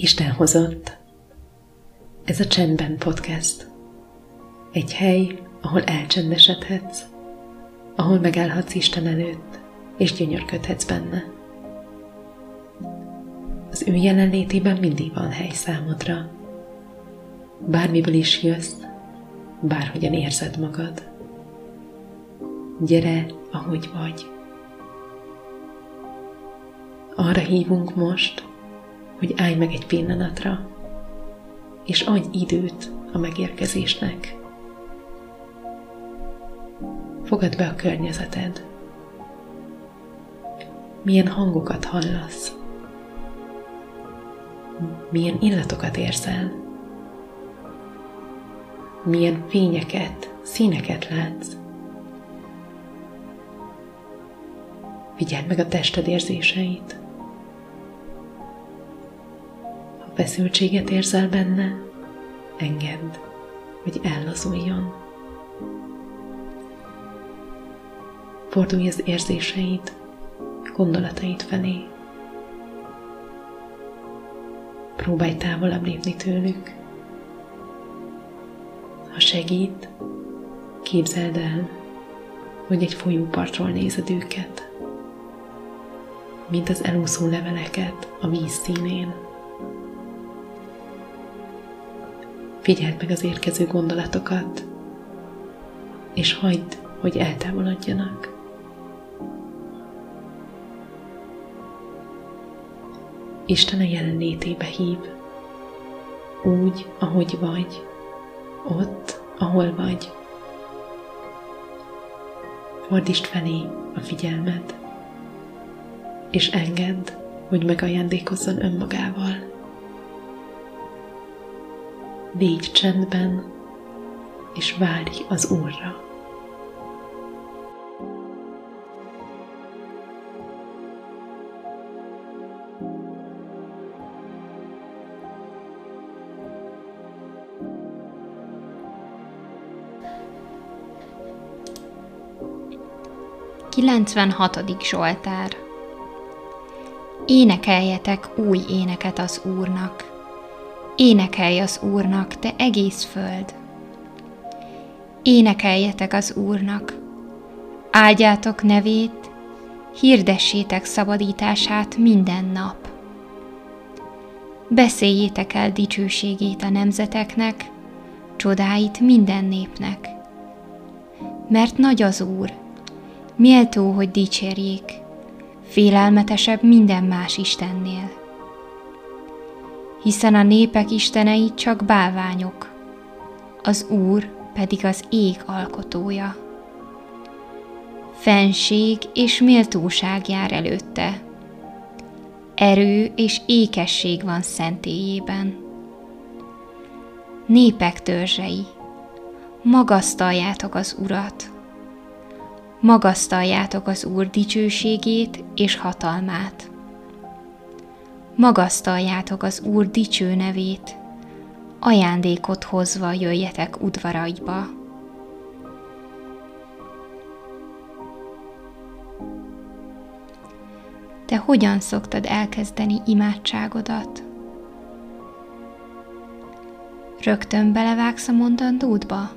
Isten hozott. Ez a Csendben Podcast. Egy hely, ahol elcsendesedhetsz, ahol megállhatsz Isten előtt, és gyönyörködhetsz benne. Az ő jelenlétében mindig van hely számodra. Bármiből is jössz, bárhogyan érzed magad. Gyere, ahogy vagy. Arra hívunk most, hogy állj meg egy pillanatra, és adj időt a megérkezésnek. Fogad be a környezeted. Milyen hangokat hallasz? Milyen illatokat érzel? Milyen fényeket, színeket látsz? Figyeld meg a tested érzéseit. Feszültséget érzel benne, engedd, hogy ellazuljon. Fordulj az érzéseid, gondolataid felé. Próbálj távolabb lépni tőlük. Ha segít, képzeld el, hogy egy folyópartról nézed őket, mint az elúszó leveleket a víz színén. Figyeld meg az érkező gondolatokat, és hagyd, hogy eltávolodjanak. Isten a jelenlétébe hív, úgy, ahogy vagy, ott, ahol vagy. Fordítsd felé a figyelmed, és engedd, hogy megajándékozzon önmagával. Légy csendben, és várj az Úrra. Kilencvenhatodik Zsoltár Énekeljetek új éneket az Úrnak, Énekelj az Úrnak, te egész föld! Énekeljetek az Úrnak! Áldjátok nevét, hirdessétek szabadítását minden nap. Beszéljétek el dicsőségét a nemzeteknek, csodáit minden népnek. Mert nagy az Úr, méltó, hogy dicsérjék, félelmetesebb minden más Istennél hiszen a népek istenei csak bálványok, az Úr pedig az ég alkotója. Fenség és méltóság jár előtte, erő és ékesség van szentélyében. Népek törzsei, magasztaljátok az Urat, magasztaljátok az Úr dicsőségét és hatalmát magasztaljátok az Úr dicső nevét, ajándékot hozva jöjjetek udvaraiba. Te hogyan szoktad elkezdeni imádságodat? Rögtön belevágsz a mondandódba?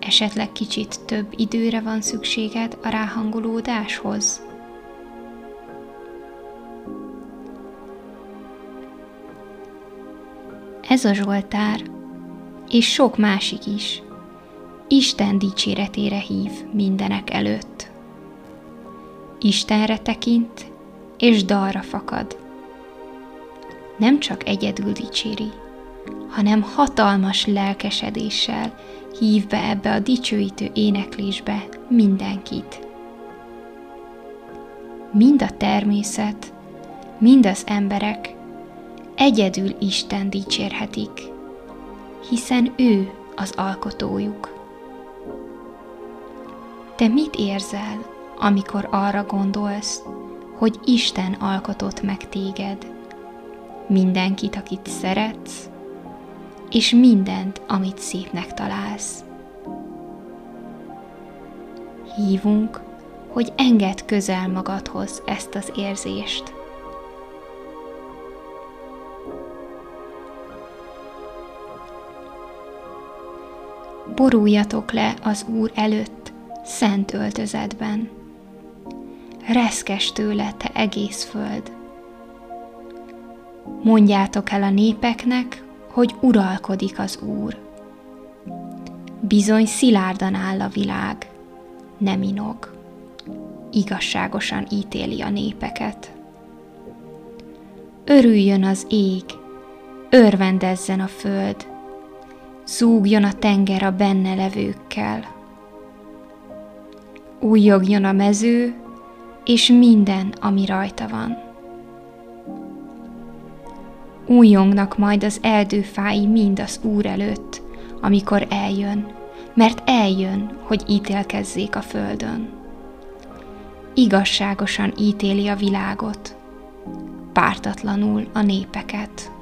Esetleg kicsit több időre van szükséged a ráhangolódáshoz? Ez a Zsoltár, és sok másik is, Isten dicséretére hív mindenek előtt. Istenre tekint, és dalra fakad. Nem csak egyedül dicséri, hanem hatalmas lelkesedéssel hív be ebbe a dicsőítő éneklésbe mindenkit. Mind a természet, mind az emberek egyedül Isten dicsérhetik, hiszen ő az alkotójuk. Te mit érzel, amikor arra gondolsz, hogy Isten alkotott meg téged, mindenkit, akit szeretsz, és mindent, amit szépnek találsz. Hívunk, hogy engedd közel magadhoz ezt az érzést. Boruljatok le az Úr előtt, szent öltözetben. Reszkes tőle, te egész föld. Mondjátok el a népeknek, hogy uralkodik az Úr. Bizony szilárdan áll a világ, nem inog. Igazságosan ítéli a népeket. Örüljön az ég, örvendezzen a föld, zúgjon a tenger a benne levőkkel. Újjogjon a mező, és minden, ami rajta van. Újjongnak majd az erdőfái mind az Úr előtt, amikor eljön, mert eljön, hogy ítélkezzék a földön. Igazságosan ítéli a világot, pártatlanul a népeket.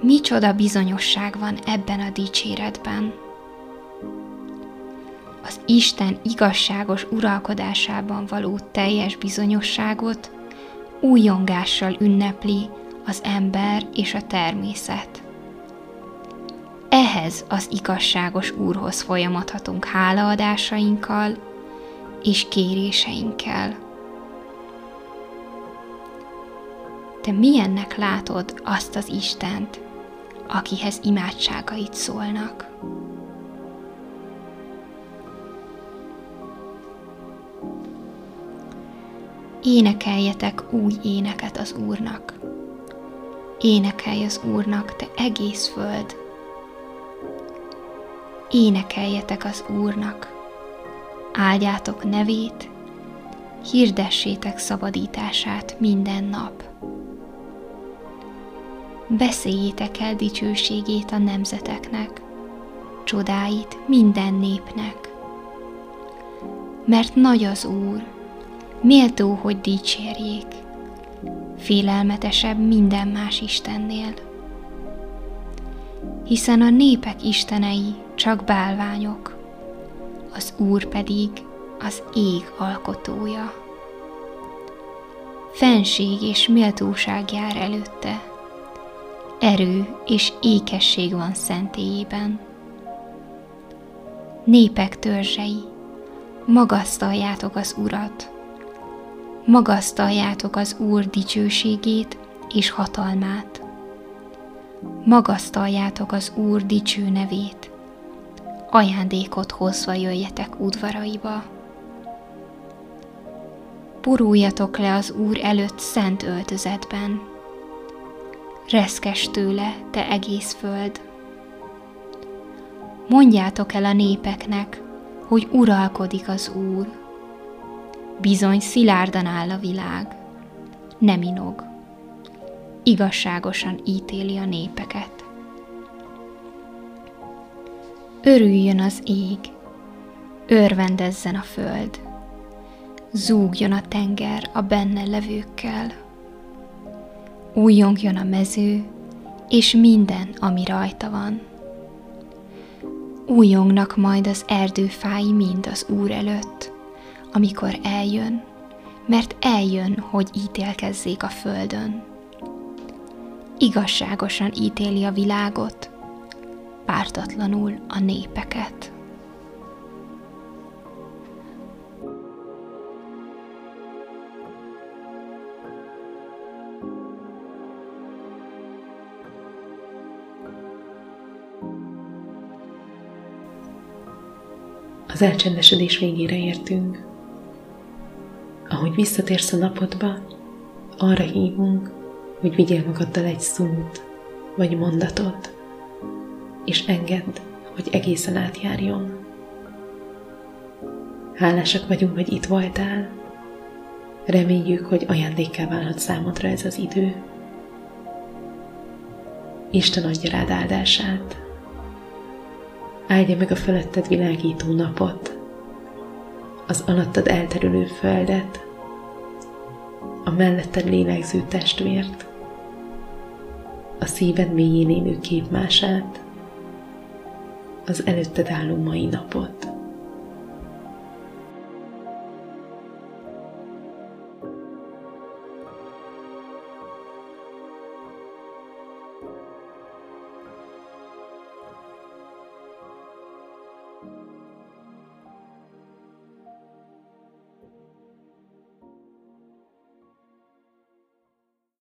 Micsoda bizonyosság van ebben a dicséretben. Az Isten igazságos uralkodásában való teljes bizonyosságot újongással ünnepli az ember és a természet. Ehhez az igazságos Úrhoz folyamodhatunk hálaadásainkkal és kéréseinkkel. Te milyennek látod azt az Istent, akihez imádságait szólnak. Énekeljetek új éneket az Úrnak. Énekelj az Úrnak, te egész föld. Énekeljetek az Úrnak. Áldjátok nevét, hirdessétek szabadítását minden nap beszéljétek el dicsőségét a nemzeteknek, csodáit minden népnek. Mert nagy az Úr, méltó, hogy dicsérjék, félelmetesebb minden más Istennél. Hiszen a népek istenei csak bálványok, az Úr pedig az ég alkotója. Fenség és méltóság jár előtte, erő és ékesség van szentélyében. Népek törzsei, magasztaljátok az Urat, magasztaljátok az Úr dicsőségét és hatalmát, magasztaljátok az Úr dicső nevét, ajándékot hozva jöjjetek udvaraiba. Puruljatok le az Úr előtt szent öltözetben, reszkes tőle, te egész föld. Mondjátok el a népeknek, hogy uralkodik az Úr. Bizony szilárdan áll a világ, nem inog. Igazságosan ítéli a népeket. Örüljön az ég, örvendezzen a föld, zúgjon a tenger a benne levőkkel újjongjon a mező, és minden, ami rajta van. Újjongnak majd az erdőfái mind az Úr előtt, amikor eljön, mert eljön, hogy ítélkezzék a földön. Igazságosan ítéli a világot, pártatlanul a népeket. Az elcsendesedés végére értünk. Ahogy visszatérsz a napodba, arra hívunk, hogy vigyél magaddal egy szót, vagy mondatot, és engedd, hogy egészen átjárjon. Hálásak vagyunk, hogy itt voltál. Reméljük, hogy ajándékkel válhat számodra ez az idő. Isten adja rád áldását áldja meg a feletted világító napot, az alattad elterülő földet, a melletted lélegző testvért, a szíved mélyén élő képmását, az előtted álló mai napot.